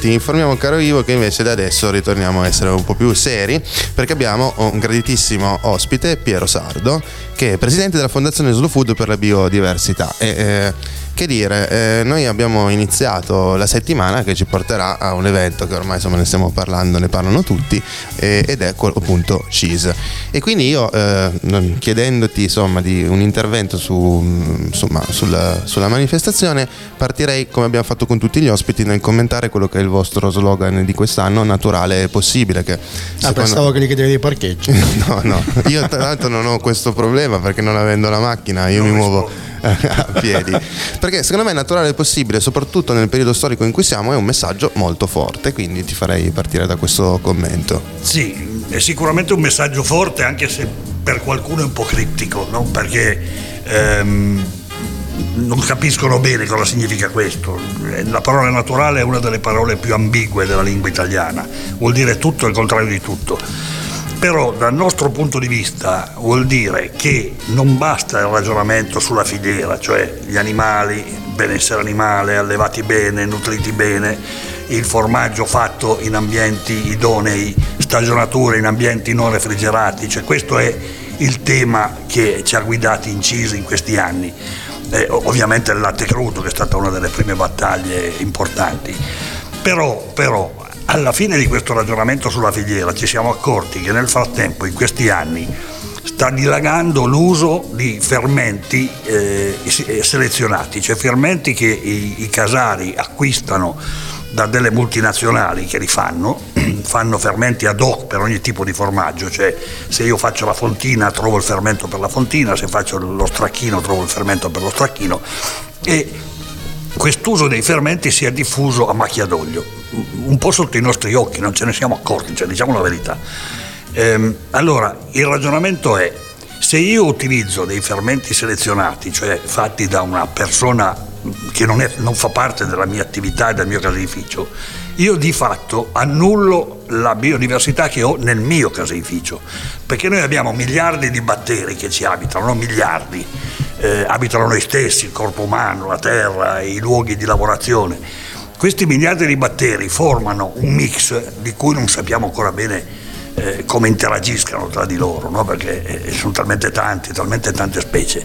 ti informiamo caro Ivo che invece da adesso ritorniamo a essere un po' più seri perché abbiamo un graditissimo ospite, Piero Sardo, che è presidente della Fondazione Slow Food per la biodiversità. E, eh, che dire, eh, noi abbiamo iniziato la settimana che ci porterà a un evento che ormai insomma ne stiamo parlando, ne parlano tutti, eh, ed è appunto Cheese. E quindi io eh, chiedendoti insomma di un intervento su, insomma, sulla, sulla, manifestazione partirei come abbiamo fatto con tutti gli ospiti nel commentare quello che è il vostro slogan di quest'anno, naturale e possibile. Che, ah, pensavo che gli chiedevi dei parcheggi. no, no, io tra l'altro non ho questo problema perché non avendo la macchina io non mi muovo a piedi. Perché secondo me è naturale possibile, soprattutto nel periodo storico in cui siamo, è un messaggio molto forte, quindi ti farei partire da questo commento. Sì, è sicuramente un messaggio forte, anche se per qualcuno è un po' criptico, no? perché ehm, non capiscono bene cosa significa questo. La parola naturale è una delle parole più ambigue della lingua italiana, vuol dire tutto il contrario di tutto però dal nostro punto di vista vuol dire che non basta il ragionamento sulla filiera, cioè gli animali, benessere animale, allevati bene, nutriti bene, il formaggio fatto in ambienti idonei, stagionature in ambienti non refrigerati, cioè questo è il tema che ci ha guidati incisi in questi anni. Eh, ovviamente il latte crudo che è stata una delle prime battaglie importanti. Però, però alla fine di questo ragionamento sulla filiera ci siamo accorti che nel frattempo, in questi anni, sta dilagando l'uso di fermenti eh, selezionati, cioè fermenti che i, i, casari acquistano da delle multinazionali che li fanno, fanno fermenti ad hoc per ogni tipo di formaggio, cioè se io faccio la fontina trovo il fermento per la fontina, se faccio lo stracchino trovo il fermento per lo stracchino e quest'uso dei fermenti si è diffuso a macchia d'olio, un po' sotto i nostri occhi, non ce ne siamo accorti, cioè, diciamo la verità. Ehm, allora, il ragionamento è, se io utilizzo dei fermenti selezionati, cioè fatti da una persona che non, è, non fa parte della mia attività e del mio caseificio, io di fatto annullo la biodiversità che ho nel mio caseificio, perché noi abbiamo miliardi di batteri che ci abitano, non miliardi eh, abitano noi stessi, il corpo umano, la terra, i luoghi di lavorazione. Questi miliardi di batteri formano un mix di cui non sappiamo ancora bene eh, come interagiscano tra di loro, no? perché eh, sono talmente tanti, talmente tante specie.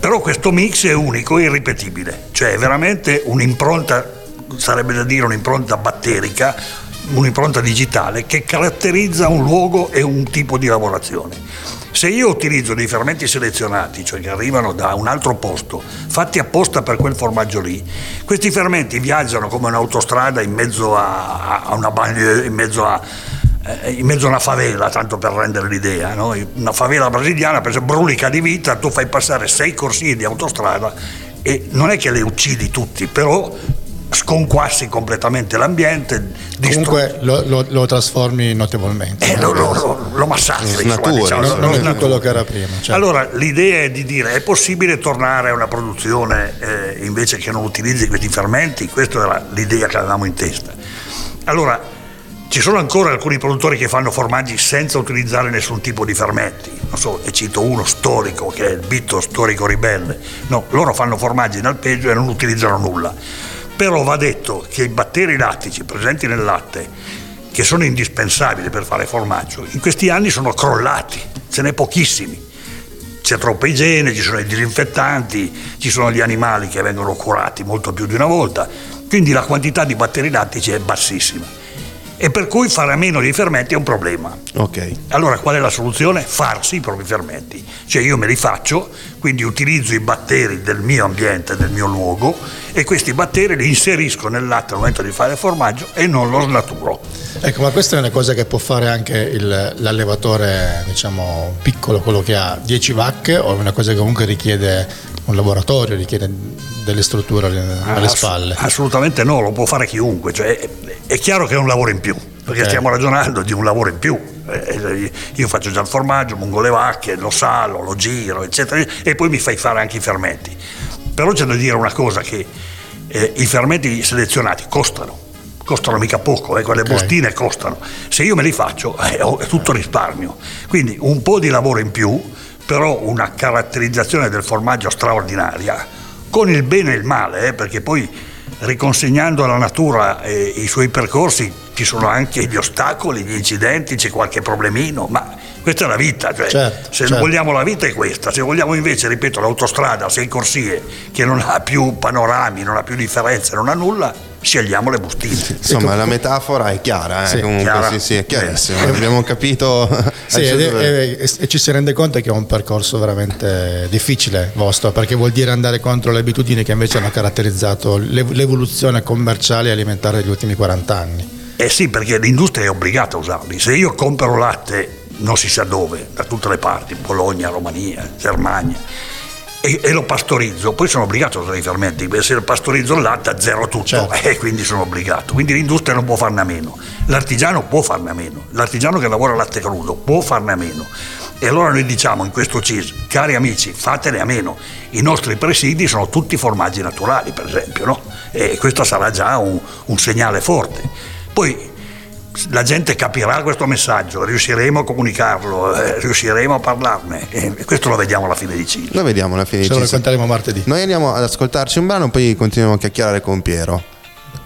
Però questo mix è unico e irripetibile, cioè è veramente un'impronta, sarebbe da dire un'impronta batterica, un'impronta digitale che caratterizza un luogo e un tipo di lavorazione. Se io utilizzo dei fermenti selezionati, cioè che arrivano da un altro posto, fatti apposta per quel formaggio lì, questi fermenti viaggiano come un'autostrada in mezzo a, una banlieue, in mezzo a, in mezzo a una favela, tanto per rendere l'idea, no? una favela brasiliana, per esempio, brulica di vita, tu fai passare sei corsie di autostrada e non è che le uccidi tutti, però sconquassi completamente l'ambiente. Comunque lo, lo, lo, trasformi notevolmente. Eh, lo, lo, lo massacri. Natura, diciamo, non, non, non è quello che era prima. Certo. Allora l'idea è di dire è possibile tornare a una produzione eh, invece che non utilizzi questi fermenti? Questa era l'idea che avevamo in testa. Allora ci sono ancora alcuni produttori che fanno formaggi senza utilizzare nessun tipo di fermenti. Non so, e cito uno storico che è il Bitto Storico Ribelle. No, loro fanno formaggi in alpeggio e non utilizzano nulla però va detto che i batteri lattici presenti nel latte, che sono indispensabili per fare formaggio, in questi anni sono crollati, ce n'è pochissimi. C'è troppa igiene, ci sono i disinfettanti, ci sono gli animali che vengono curati molto più di una volta, quindi la quantità di batteri lattici è bassissima e per cui fare a meno dei fermenti è un problema. Ok. Allora qual è la soluzione? Farsi i propri fermenti. Cioè io me li faccio, quindi utilizzo i batteri del mio ambiente, del mio luogo e questi batteri li inserisco nel latte al momento di fare il formaggio e non lo snaturo. Ecco, ma questa è una cosa che può fare anche il, l'allevatore, diciamo, piccolo, quello che ha 10 vacche o è una cosa che comunque richiede un laboratorio, richiede delle strutture alle, alle Ass- spalle? Assolutamente no, lo può fare chiunque, cioè, è chiaro che è un lavoro in più, perché okay. stiamo ragionando di un lavoro in più. Eh, io faccio già il formaggio, mungo le vacche, lo salo, lo giro, eccetera, e poi mi fai fare anche i fermenti. Però c'è da dire una cosa, che eh, i fermenti selezionati costano, costano mica poco, eh, quelle okay. bustine costano. Se io me li faccio eh, è tutto risparmio. Quindi un po' di lavoro in più, però una caratterizzazione del formaggio straordinaria, con il bene e il male, eh, perché poi riconsegnando alla natura eh, i suoi percorsi ci sono anche gli ostacoli, gli incidenti, c'è qualche problemino, ma questa è la vita, cioè, certo, se certo. vogliamo la vita è questa, se vogliamo invece, ripeto, l'autostrada, sei corsie, che non ha più panorami, non ha più differenze, non ha nulla, scegliamo le bustine. Insomma, la metafora è chiara, eh? Sì, comunque chiara. sì, sì, è chiarissima. Abbiamo capito. Sì, ed e, e ci si rende conto che è un percorso veramente difficile vostro, perché vuol dire andare contro le abitudini che invece hanno caratterizzato l'ev- l'evoluzione commerciale e alimentare degli ultimi 40 anni. Eh sì, perché l'industria è obbligata a usarli. Se io compro latte, non si sa dove, da tutte le parti, Bologna, Romania, Germania, e, e lo pastorizzo, poi sono obbligato a usare i fermenti, perché se pastorizzo il latte azzero tutto Certo. e quindi sono obbligato. Quindi l'industria non può farne a meno, l'artigiano può farne a meno, l'artigiano che lavora latte crudo può farne a meno. E allora noi diciamo in questo CIS, cari amici, fatene a meno. I nostri presidi sono tutti formaggi naturali, per esempio, no? E questo sarà già un, un segnale forte. Poi la gente capirà questo messaggio, riusciremo a comunicarlo, eh, riusciremo a parlarne. E questo lo vediamo alla fine di CIS. Lo vediamo alla fine. Ce lo racconteremo martedì. Noi andiamo ad ascoltarci un brano, poi continuiamo a chiacchierare con Piero.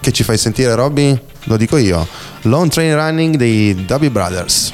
Che ci fai sentire, Robby? Lo dico io. Long Train Running dei Dubby Brothers.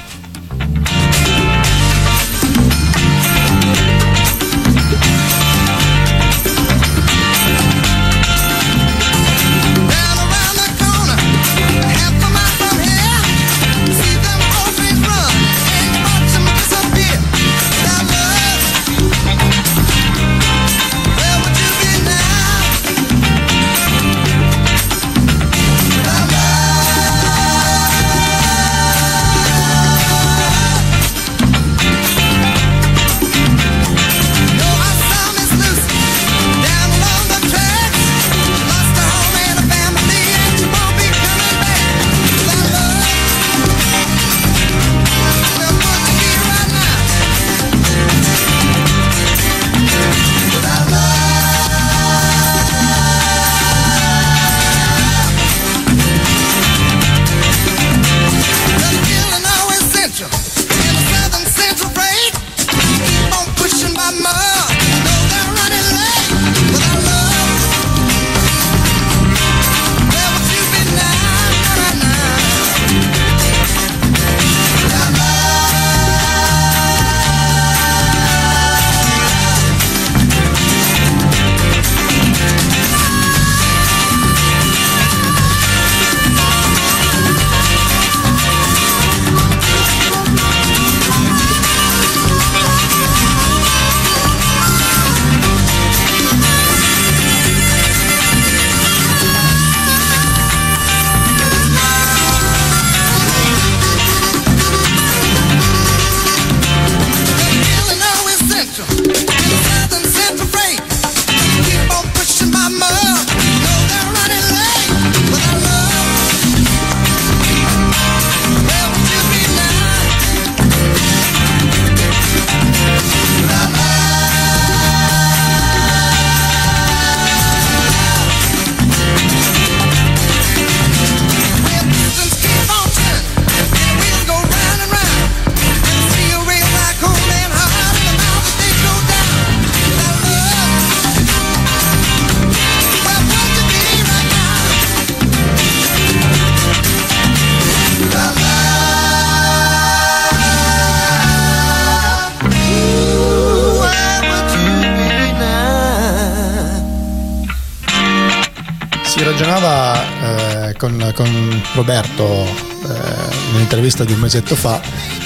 Con, con Roberto eh, in un'intervista di un mesetto fa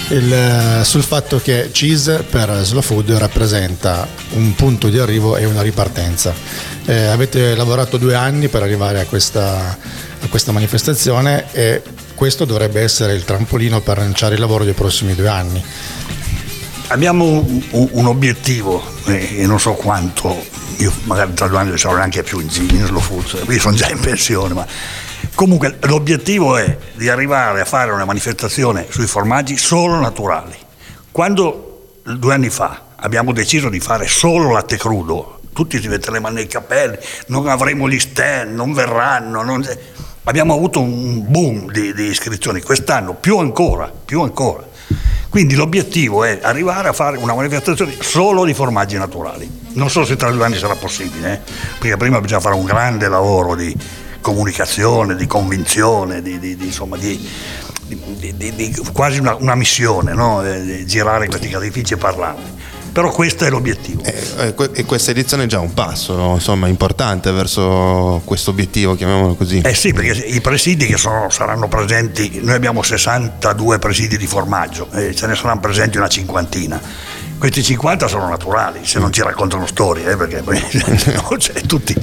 il, eh, sul fatto che Cheese per Slow Food rappresenta un punto di arrivo e una ripartenza. Eh, avete lavorato due anni per arrivare a questa, a questa manifestazione e questo dovrebbe essere il trampolino per lanciare il lavoro dei prossimi due anni. Abbiamo un, un- obiettivo eh, e non so quanto, io magari tra due anni sarò neanche più in, in slow food, io sono già in pensione, ma comunque l'obiettivo è di arrivare a fare una manifestazione sui formaggi solo naturali. Quando due anni fa abbiamo deciso di fare solo latte crudo, tutti si metteremo nei capelli, non avremo gli stand, non verranno, non- abbiamo avuto un boom di, di iscrizioni, quest'anno più ancora, più ancora. Quindi l'obiettivo è arrivare a fare una manifestazione solo di formaggi naturali. Non so se tra due anni sarà possibile, eh, perché prima bisogna fare un grande lavoro di, comunicazione, di convinzione, di, di- di- insomma, di, quasi una, una missione, no? Eh, girare questi caseifici e parlarne. Però questo è l'obiettivo. Eh, eh, e questa edizione è già un passo no? insomma, importante verso questo obiettivo, chiamiamolo così. Eh sì, perché i presidi che sono- saranno presenti, noi abbiamo 62 presidi di formaggio, e ce ne saranno presenti una cinquantina. Questi 50 sono naturali, se non ci raccontano storie, eh, perché no, cioè, tutti,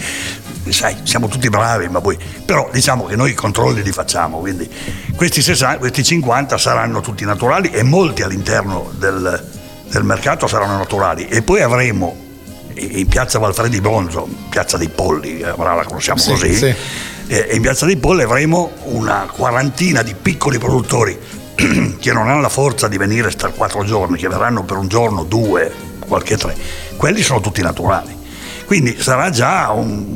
sai, siamo tutti bravi, ma poi, però diciamo che noi i controlli li facciamo, quindi questi, 60 questi 50 saranno tutti naturali e molti all'interno del, del mercato saranno naturali. E poi avremo in piazza Valfredi Bronzo, piazza dei Polli, eh, ora la conosciamo Sì, così, sì. e in piazza dei Polli avremo una quarantina di piccoli produttori che non hanno la forza di venire star quattro giorni, che verranno per un giorno, due, qualche tre. Quelli sono tutti naturali. Quindi sarà già un,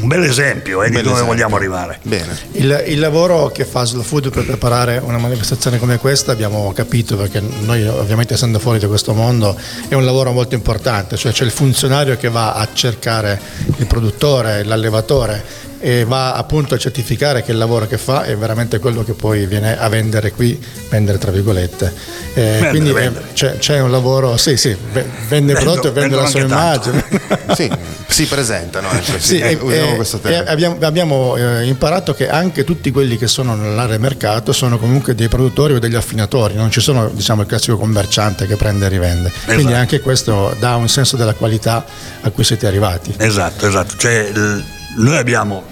un bel esempio eh, di Bel dove esempio. vogliamo arrivare. Bene. Il, il lavoro che fa Slow Food per preparare una manifestazione come questa abbiamo capito perché noi ovviamente essendo fuori da questo mondo è un lavoro molto importante, cioè c'è il funzionario che va a cercare il produttore, l'allevatore e va appunto a certificare che il lavoro che fa è veramente quello che poi viene a vendere qui, vendere tra virgolette. Eh, Vendere, quindi eh, vendere. C'è, c'è un lavoro, sì sì, ve- vende il prodotto e vende la sua immagine. Sì, si presentano, ecco, Sì, eh, usiamo e- questo termine. abbiamo, abbiamo, eh, imparato che anche tutti quelli che sono nell'area mercato sono comunque dei produttori o degli affinatori, non ci sono diciamo, il classico commerciante che prende e rivende. Quindi Esatto. anche questo dà un senso della qualità a cui siete arrivati. Esatto, esatto. Cioè, noi abbiamo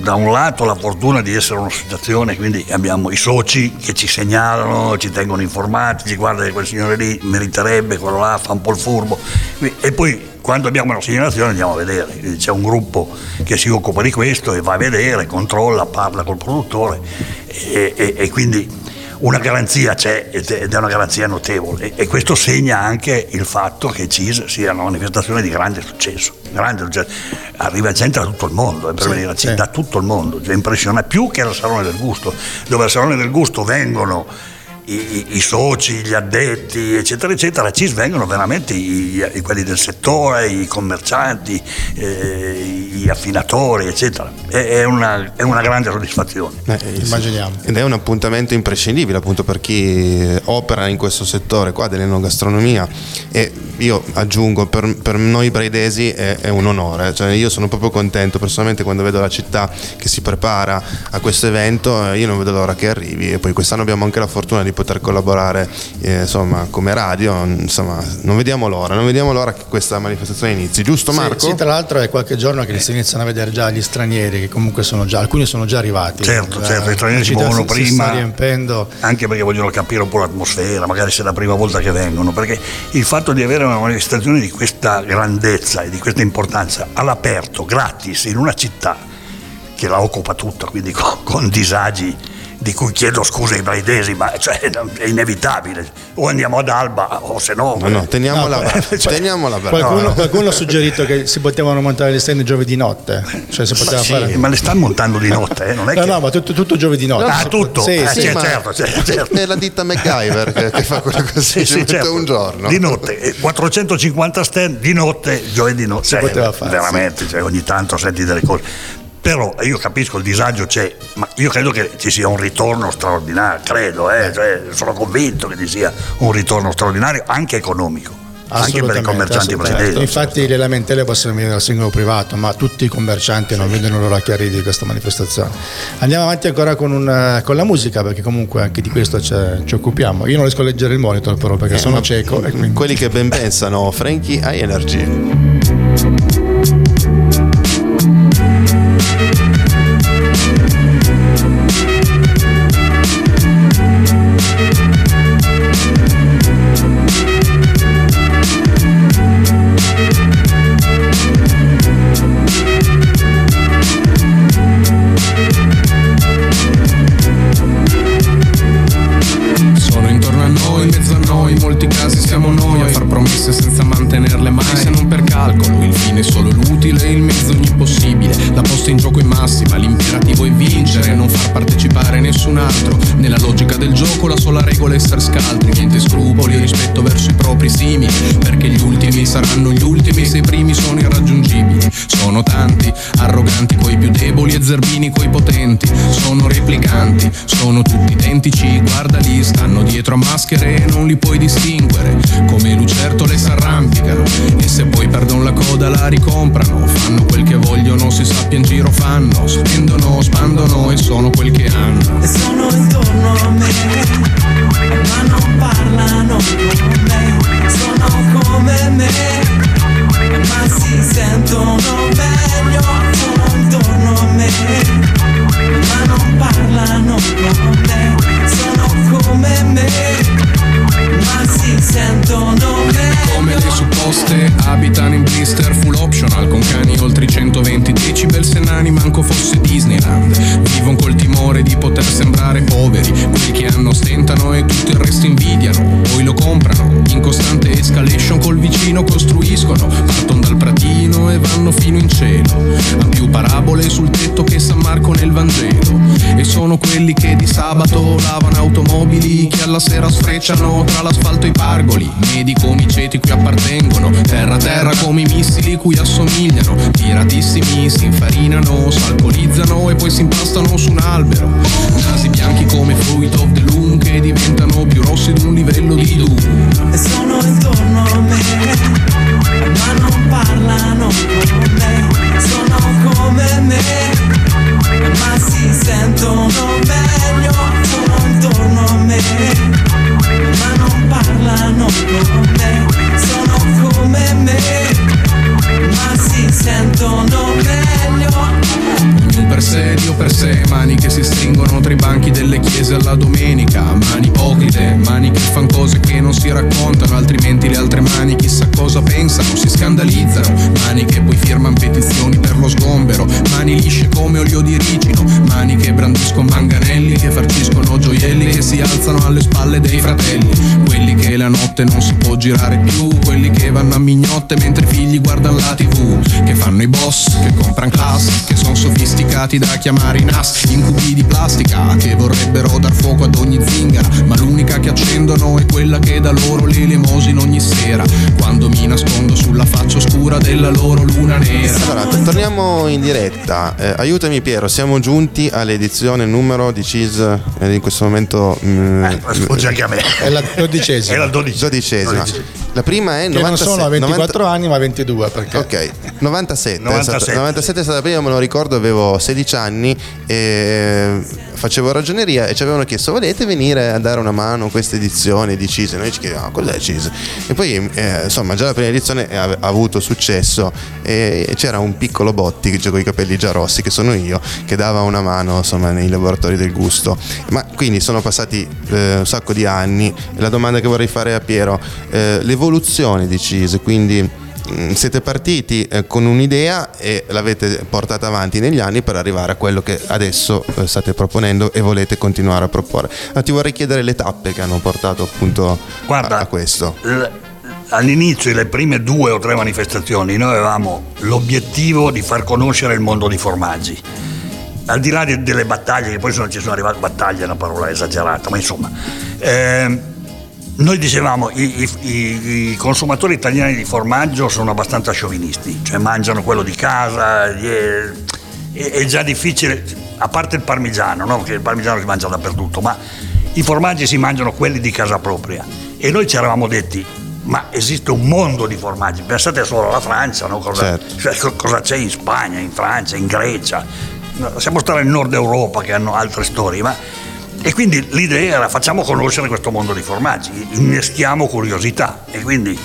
da un lato la fortuna di essere un'associazione, quindi abbiamo i soci che ci segnalano, ci tengono informati, ci guarda che quel signore lì meriterebbe, quello là fa un po' il furbo. E poi quando abbiamo una segnalazione andiamo a vedere, c'è un gruppo che si occupa di questo e va a vedere, controlla, parla col produttore e, e- e quindi una garanzia c'è ed è una garanzia notevole e, questo segna anche il fatto che CIS sia una manifestazione di grande successo, grande successo. arriva gente da tutto il mondo eh, Sì, venire sì. da tutto il mondo, cioè, impressiona più che al Salone del Gusto, dove al Salone del Gusto vengono i, i- i soci, gli addetti, eccetera, eccetera, a CIS vengono veramente i, i- quelli del settore, i commercianti, eh, gli affinatori, eccetera. È, è una, è una grande soddisfazione. Eh, eh. Immaginiamo. Ed è un appuntamento imprescindibile appunto per chi eh, opera in questo settore qua dell'enogastronomia e io aggiungo per, per noi braidesi è, è un onore, cioè io sono proprio contento personalmente quando vedo la città che si prepara a questo evento, eh, io non vedo l'ora che arrivi e poi quest'anno abbiamo anche la fortuna di poter collaborare eh, insomma come radio, insomma non vediamo l'ora, non vediamo l'ora che questa manifestazione inizi, giusto Sì, Marco? Sì, tra l'altro è qualche giorno che si iniziano a vedere già gli stranieri che comunque sono già, alcuni sono già arrivati. Certo, La- certo, gli stranieri si città muovono si- si prima. sta riempendo. anche perché vogliono capire un po' l'atmosfera, magari se è la prima volta che vengono, perché il fatto di avere una manifestazione di questa grandezza e di questa importanza all'aperto, gratis, in una città che la occupa tutta, quindi con, con disagi di cui chiedo scusa ai braidesi, ma cioè, è inevitabile, o andiamo ad Alba o se no... No, no, teniamola, No, bra- cioè, teniamola. Qualcuno, qualcuno ha suggerito che si potevano montare le stand giovedì notte, cioè si ma, poteva sì, fare... ma le stanno montando di notte, eh, non è No, che... no, ma tutto, tutto giovedì notte. Ah, tutto? Sì, Eh, sì. sì, ma certo, certo, certo. È la ditta MacGyver che, che fa quello così, Sì, certo. un giorno. Di notte, eh, 450 stand di notte, giovedì notte. Cioè, poteva fare, veramente, cioè, ogni tanto senti delle cose. Però io capisco il disagio c'è, ma io credo che ci sia un ritorno straordinario, credo, eh, cioè, sono convinto che ci sia un ritorno straordinario anche economico, anche per i commercianti braidesi. Infatti le lamentele possono venire dal singolo privato, ma tutti i commercianti non vedono l'ora che arrivi questa manifestazione. Andiamo avanti ancora con, un- con la musica, perché comunque anche di questo c'è- ci occupiamo. Io non riesco a leggere il monitor però perché Eh, sono cieco. Quindi... Quelli che ben pensano, Frankie High Energy. È essere scaltri, niente scrupoli rispetto verso i propri simili, perché gli ultimi saranno gli ultimi se i primi sono irraggiungibili. Sono tanti, arroganti coi più deboli e zerbini coi potenti, sono replicanti, sono tutti identici, guardali, stanno dietro a maschere e non li puoi distinguere, come lucertole s'arrampicano e se poi perdono la coda la ricomprano, fanno quel che vogliono, si sappia in giro fanno, spendono, spandono e sono quel che hanno. e sono intorno a me, ma non parlano con me, sono come me, ma si sentono meglio, intorno a me, ma non parlano con me, sono come me, Come le supposte abitano in blister full optional Con cani oltre i 120 decibel se nani manco fosse Disneyland. Vivono col timore di poter sembrare poveri Quelli che hanno stentano e tutto il resto invidiano. Poi lo comprano In costante escalation col vicino costruiscono Partono dal pratino e vanno fino in cielo. Han più parabole sul tetto che San Marco nel Vangelo. E sono quelli che di sabato lavano automobili Che alla sera sfrecciano tra l'asfalto e i pargoli Medi come i ceti cui appartengono Terra a terra come i missili cui assomigliano Tiratissimi si infarinano, s'alcolizzano e poi si impastano su un albero. Nasi bianchi come fruit of the loom Che diventano più rossi di un livello di Doom e sono intorno a me, ma non parlano con me, sono come me, ma si sentono meglio, sono intorno a me, ma non parlano con me, sono come me, ma si sentono meglio. Per sé, Dio per sé, mani che si stringono tra i banchi delle chiese alla domenica, mani ipocrite, mani che fanno cose che non si raccontano, altrimenti le altre mani chissà cosa pensano, si scandalizzano, mani che poi firmano petizioni per lo sgombero, mani lisce come olio di ricino, mani che brandiscono manganelli, che farciscono gioielli, che si alzano alle spalle dei fratelli, quelli che la notte non si può girare più, quelli che vanno a mignotte mentre i figli guardano la tv, che fanno i boss, che comprano class, che sono sofisticati da chiamare i NAS, incubi di plastica, che vorrebbero dar fuoco ad ogni zingara, ma l'unica che accendono è quella che dà loro le elemosine ogni sera, quando mi nascondo sulla faccia oscura della loro luna nera. Allora, torniamo in diretta. Eh, aiutami Piero, siamo giunti all'edizione numero di CIS eh, in questo momento mm, Eh, sfugge anche a me. È la dodicesima. Era il 12. dodicesima. La prima è Che non 97 sono a 24 90 anni ma 22 perché Ok, 97. 97. È stata, 97 è stata la prima, me lo ricordo, avevo 16 anni e facevo ragioneria e ci avevano chiesto volete venire a dare una mano a questa edizione di CISE? Noi ci chiedevamo cos'è CISE? E poi eh, insomma già la prima edizione ha, avuto successo e c'era un piccolo Botti che con i capelli già rossi che sono io che dava una mano insomma nei laboratori del gusto. Ma quindi sono passati eh, un sacco di anni la domanda che vorrei fare a Piero, eh, l'evoluzione di CISE, quindi siete partiti eh, con un'idea e l'avete portata avanti negli anni per arrivare a quello che adesso eh, state proponendo e volete continuare a proporre. Ma ti vorrei chiedere le tappe che hanno portato appunto a, Guarda, a questo. l- all'inizio, le prime due o tre manifestazioni, noi avevamo l'obiettivo di far conoscere il mondo dei formaggi. Al di là de- delle battaglie, che poi sono, ci sono arrivate battaglie, è una parola esagerata, ma insomma, ehm, noi dicevamo i, i- i- consumatori italiani di formaggio sono abbastanza sciovinisti, cioè mangiano quello di casa, gli è, è- già difficile, a parte il parmigiano, no? che il parmigiano si mangia dappertutto, ma i formaggi si mangiano quelli di casa propria. E noi ci eravamo detti, ma esiste un mondo di formaggi, pensate solo alla Francia, no? cosa, Certo. cioè, co- cosa c'è in Spagna, in Francia, in Grecia, lasciamo stare il nord Europa che hanno altre storie, ma... E quindi l'idea era facciamo conoscere questo mondo di formaggi, inneschiamo curiosità. E quindi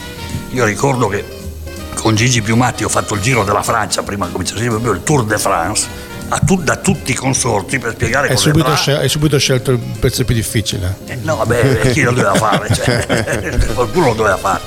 io ricordo che con Gigi Piumatti ho fatto il giro della Francia prima che cominciasse proprio il Tour de France, a tu- da tutti i consorti per spiegare cosa subito, scel- hai subito scelto il pezzo più difficile. eh, No, vabbè, chi lo doveva fare? Cioè, qualcuno lo doveva fare.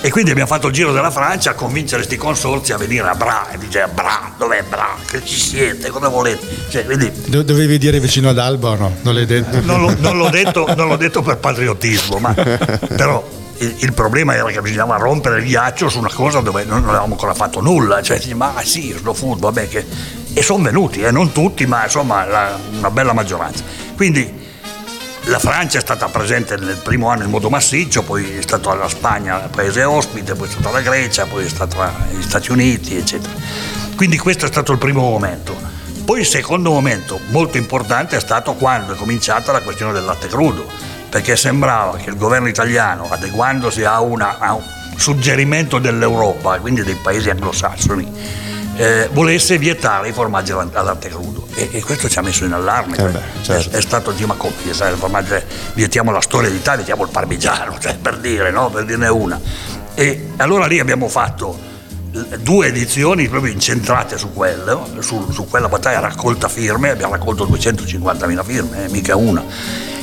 E quindi abbiamo fatto il giro della Francia a convincere questi consorzi a venire a Bra. E dice, Bra, dov'è Bra? Che ci siete? Cosa volete? Cioè, quindi Do- dovevi dire vicino ad Alba o no? Non l'hai detto? non, l'ho, non l'ho detto, non l'ho detto per patriottismo, ma però il, problema era che bisognava rompere il ghiaccio su una cosa dove non, non avevamo ancora fatto nulla. Cioè, ma sì, slow food, vabbè che... E sono venuti, eh, non tutti, ma insomma la- una bella maggioranza. Quindi la Francia è stata presente nel primo anno in modo massiccio, poi è stata la Spagna paese ospite, poi è stata la Grecia, poi è stata gli Stati Uniti, eccetera. Quindi questo è stato il primo momento. Poi il secondo momento molto importante è stato quando è cominciata la questione del latte crudo, perché sembrava che il governo italiano, adeguandosi a, una- a un suggerimento dell'Europa, quindi dei paesi anglosassoni, eh, volesse vietare i formaggi al al latte crudo e, e questo ci ha messo in allarme. Eh beh, certo. è, è stato dire ma come sai, il formaggio vietiamo la storia d'Italia, vietiamo il parmigiano, cioè, per dire, no? per dirne una. E allora lì abbiamo fatto due edizioni proprio incentrate su quello, su, su quella battaglia raccolta firme, abbiamo raccolto 250.000 firme, eh, mica una,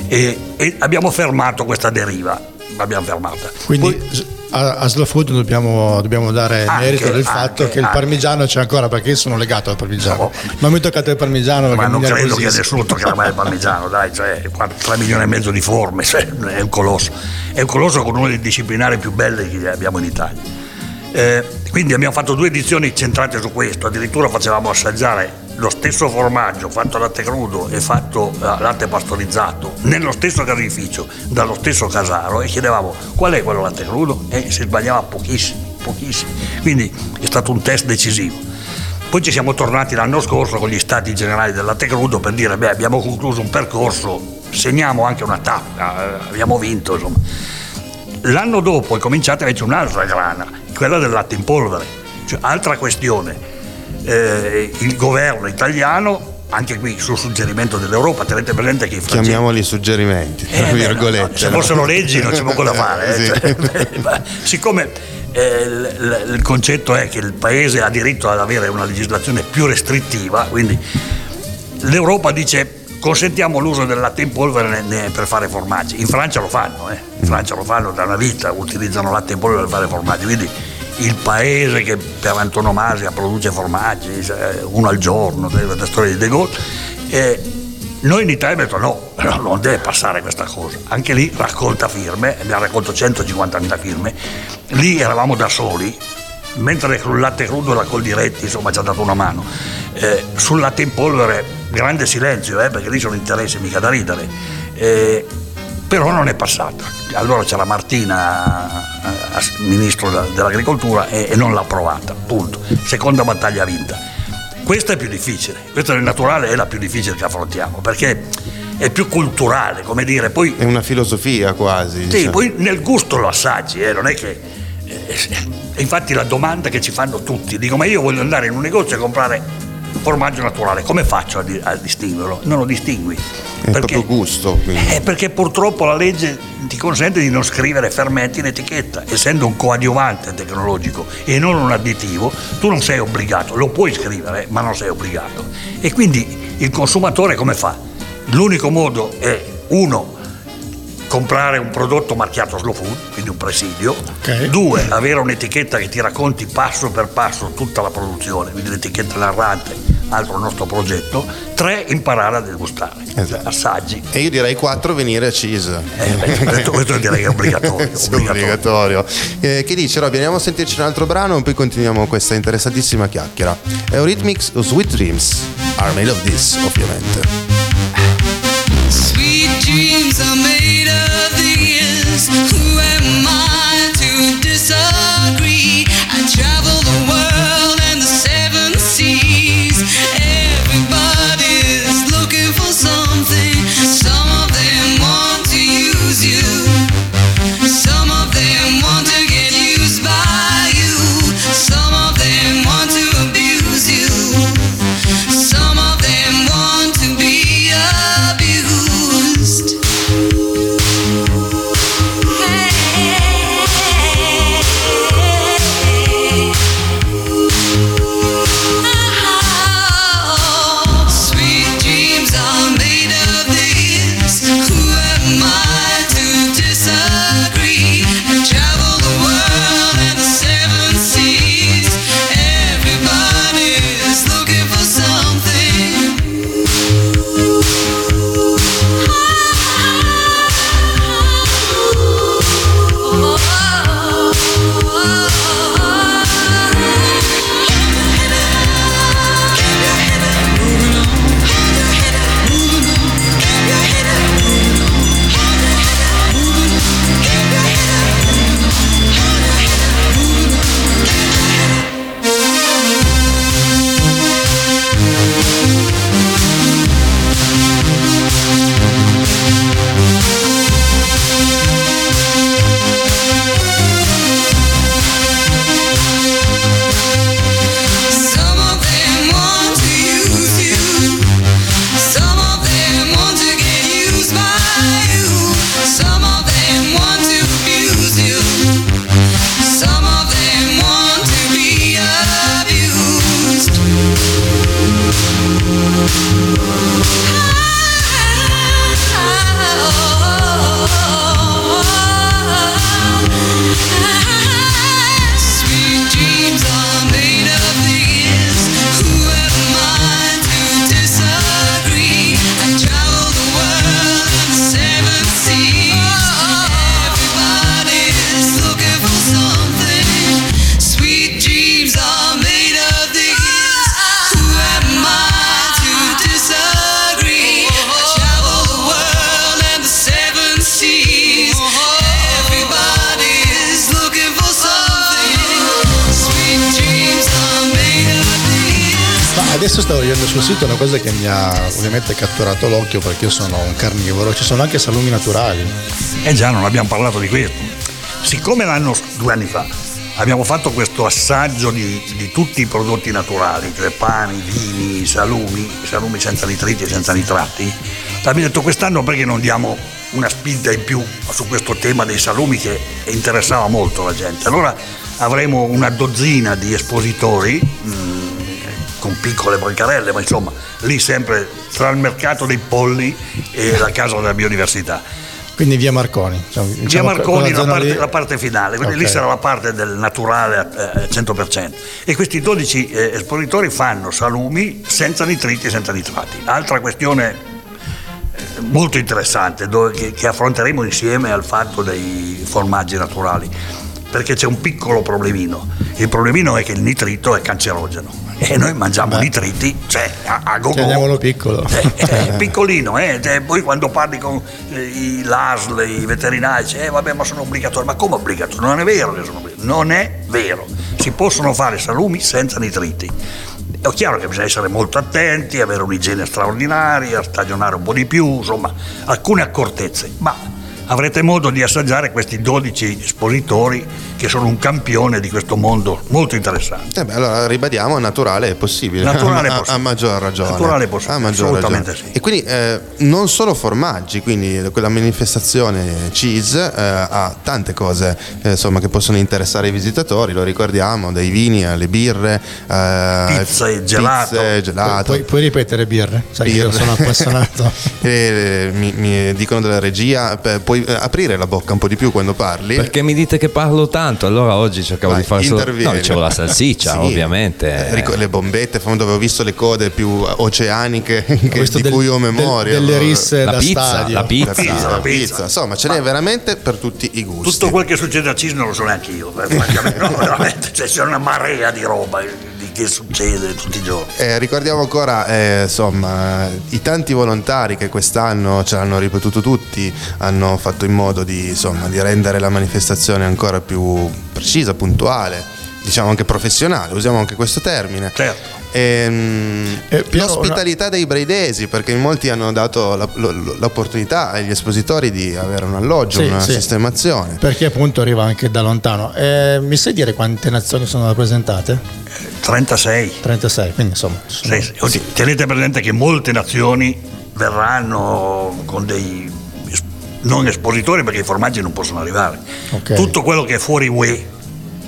e, e abbiamo fermato questa deriva, l'abbiamo fermata. Quindi Poi- a, a Slow Food dobbiamo, dobbiamo dare Anche, merito del fatto anche, che il anche. parmigiano c'è ancora perché io sono legato al parmigiano. No. Non mi toccate il parmigiano perché ma non credo che nessuno toccherà mai il parmigiano, dai, cioè 3 milioni e mezzo di forme, cioè, è un colosso. È un colosso con uno dei disciplinari più belli che abbiamo in Italia. Eh, quindi abbiamo fatto due edizioni centrate su questo, addirittura facevamo assaggiare lo stesso formaggio fatto a latte crudo e fatto a latte pastorizzato nello stesso caseificio dallo stesso casaro e chiedevamo qual è quello latte crudo e si sbagliava pochissimo, pochissimo. Quindi è stato un test decisivo. Poi ci siamo tornati l'anno scorso con gli stati generali del latte crudo per dire beh abbiamo concluso un percorso, segniamo anche una tappa, eh, abbiamo vinto insomma. L'anno dopo è cominciata invece un'altra grana, quella del latte in polvere, cioè altra questione. Eh, il governo italiano, anche qui sul suggerimento dell'Europa, tenete presente che i francesi... Chiamiamoli suggerimenti, tra Eh, virgolette. no, no, se fossero leggi non c'è poco da fare. eh, Sì. cioè, ma siccome eh, il, il- concetto è che il paese ha diritto ad avere una legislazione più restrittiva, quindi l'Europa dice consentiamo l'uso del latte in polvere per fare formaggi. In Francia lo fanno, eh. in Francia lo fanno da una vita, utilizzano latte in polvere per fare formaggi. Quindi il paese che per antonomasia produce formaggi, cioè, uno al giorno, la storia di De Gaulle. eh, noi in Italia abbiamo detto no, non deve passare questa cosa. Anche lì raccolta firme, abbiamo raccolto 150.000 firme, lì eravamo da soli, mentre sul latte crudo la Coldiretti insomma ci ha dato una mano. Eh, sul latte in polvere grande silenzio, eh, perché lì sono interessi mica da ridere. Eh, però non è passata. Allora c'era Martina, eh, ministro dell'agricoltura, e, non l'ha approvata. Punto. Seconda battaglia vinta. Questa è più difficile, questa nel naturale è la più difficile che affrontiamo, perché è più culturale, come dire, poi, È una filosofia quasi. sì, diciamo. poi nel gusto lo assaggi, eh, non è che... eh, e infatti la domanda che ci fanno tutti, dico ma io voglio andare in un negozio e comprare formaggio naturale, come faccio a, di- a distinguerlo? Non lo distingui. È proprio gusto. Eh, perché purtroppo la legge ti consente di non scrivere fermenti in etichetta, essendo un coadiuvante tecnologico e non un additivo, tu non sei obbligato, lo puoi scrivere, ma non sei obbligato. E quindi il consumatore come fa? L'unico modo è uno comprare un prodotto marchiato slow food, quindi un presidio, Ok. due avere un'etichetta che ti racconti passo per passo tutta la produzione, quindi l'etichetta narrante, altro nostro progetto, tre imparare a degustare, Esatto. assaggi. E io direi 4 venire a CIS. Eh, beh, questo, questo direi che è obbligatorio. Sì, obbligatorio. obbligatorio. Eh, che dice Robby? Andiamo a sentirci un altro brano e poi continuiamo questa interessantissima chiacchiera. Eurythmics Sweet Dreams are made of this, ovviamente. sun. Sul sito una cosa che mi ha ovviamente catturato l'occhio perché io sono un carnivoro, ci sono anche salumi naturali. Eh già, non abbiamo parlato di questo. Siccome l'anno due anni fa abbiamo fatto questo assaggio di, di tutti i prodotti naturali, cioè pani, vini, salumi, salumi senza nitriti e senza nitrati, abbiamo detto quest'anno perché non diamo una spinta in più su questo tema dei salumi che interessava molto la gente. Allora avremo una dozzina di espositori. mh, con piccole bancarelle, ma insomma lì sempre tra il mercato dei polli e la casa della biodiversità. Quindi via Marconi. Diciamo, Via diciamo Marconi la parte, lì- la parte finale, quindi lì Ok. sarà la parte del naturale eh, al 100%. E questi 12 eh, espositori fanno salumi senza nitriti e senza nitrati. Altra questione eh, molto interessante dove- che, che affronteremo insieme al fatto dei formaggi naturali, perché c'è un piccolo problemino. Il problemino è che il nitrito è cancerogeno e noi mangiamo Beh. nitriti, cioè a, a go Teniamolo piccolo. eh, eh, piccolino, eh, cioè, poi quando parli con eh, i LASL, i veterinari, dici, eh vabbè ma sono obbligatori, ma come obbligatori? Non è vero che sono obbligatori, non è vero, si possono fare salumi senza nitriti. È chiaro che bisogna essere molto attenti, avere un'igiene straordinaria, stagionare un po' di più, insomma, alcune accortezze, ma avrete modo di assaggiare questi 12 espositori che sono un campione di questo mondo molto interessante. Eh beh, allora ribadiamo, naturale è possibile. Naturale a, possibile. a maggior ragione. Naturale è possibile, A maggior assolutamente ragione. sì. E quindi eh, non solo formaggi, quindi quella manifestazione cheese eh, ha tante cose eh, insomma, che possono interessare i visitatori, lo ricordiamo, dai vini alle birre, eh, Pizza e gelato. pizze, gelato. Puoi, puoi ripetere birre? Sai che io Birre. sono appassionato. Eh, mi, mi dicono della regia, puoi eh, aprire la bocca un po' di più quando parli. Perché mi dite che parlo tanto, allora oggi cercavo Vai, di fare solo... No, dicevo la salsiccia, Sì. ovviamente. Eh, ric- le bombette, dove ho visto le code più oceaniche che- di del- cui ho del- memoria. delle risse La da pizza, stadio. la pizza. La pizza, la la pizza. Insomma, ce n'è veramente per tutti i gusti. Tutto quel che succede a Cis non lo so neanche io, eh, no, veramente, cioè, c'è una marea di roba che succede tutti i giorni. Eh, ricordiamo ancora eh, insomma, i tanti volontari che quest'anno ce l'hanno ripetuto tutti, hanno fatto in modo di, insomma, di rendere la manifestazione ancora più precisa, puntuale, diciamo anche professionale, usiamo anche questo termine. Certo. Ehm, Eh, Piero, l'ospitalità dei braidesi, perché in molti hanno dato la- lo- l'opportunità agli espositori di avere un alloggio, Sì, una sì. sistemazione. Perché appunto arriva anche da lontano. Eh, mi sai dire quante nazioni sono rappresentate? 36. 36, quindi insomma. sono- Sì, sì. Tenete presente che molte nazioni verranno con dei non espositori perché i formaggi non possono arrivare. Ok. Tutto quello che è fuori UE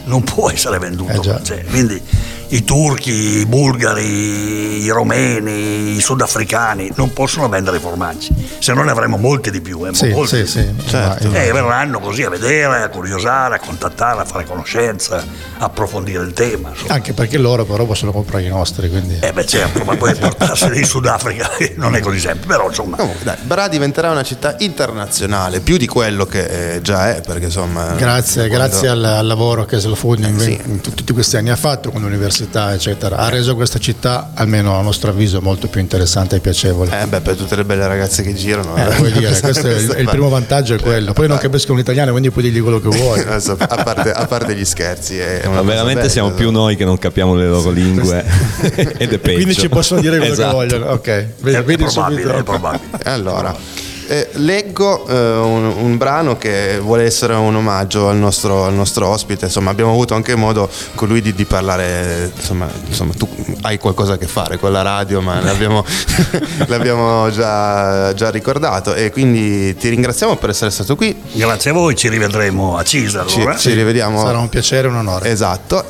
non può essere venduto. Eh. Cioè, quindi i turchi, i bulgari, i romeni, i sudafricani non possono vendere i formaggi, se no ne avremo molti di più. eh, Sì, molti sì, più. sì. Certo. E verranno così a vedere, a curiosare, a contattare, a fare conoscenza, a approfondire il tema. insomma. Anche perché loro però possono comprare i nostri, quindi... Eh beh certo, ma poi portarseli in Sudafrica non è così semplice, però insomma Comunque, dai, Bra diventerà una città internazionale, più di quello che eh, già è, perché insomma... Grazie, quando- grazie al, al lavoro che Food in, sì. in tutti questi anni ha fatto con l'università, eccetera, ha reso questa città, almeno a nostro avviso, molto più interessante e piacevole. Eh beh, per tutte le belle ragazze che girano. Eh, vuoi dire, questo è il, è il primo vantaggio è quello. Poi non capiscono l'italiano, quindi puoi dirgli quello che vuoi. A, parte, a parte gli scherzi, è una Ma cosa veramente bella, siamo no? più noi che non capiamo le loro lingue ed è peggio. Quindi ci possono dire quello Esatto. che vogliono. Ok, è, vedi, è vedi probabile, subito. è probabile. Allora, eh, leggo eh, un, un brano che vuole essere un omaggio al nostro, al nostro ospite. Insomma, abbiamo avuto anche modo con lui di, di parlare. Insomma, insomma, tu hai qualcosa a che fare con la radio, ma l'abbiamo, l'abbiamo già, già ricordato. E quindi ti ringraziamo per essere stato qui. Grazie a voi, ci rivedremo a Cisa Ci, allora. ci rivediamo. Sarà un piacere e un onore. Esatto,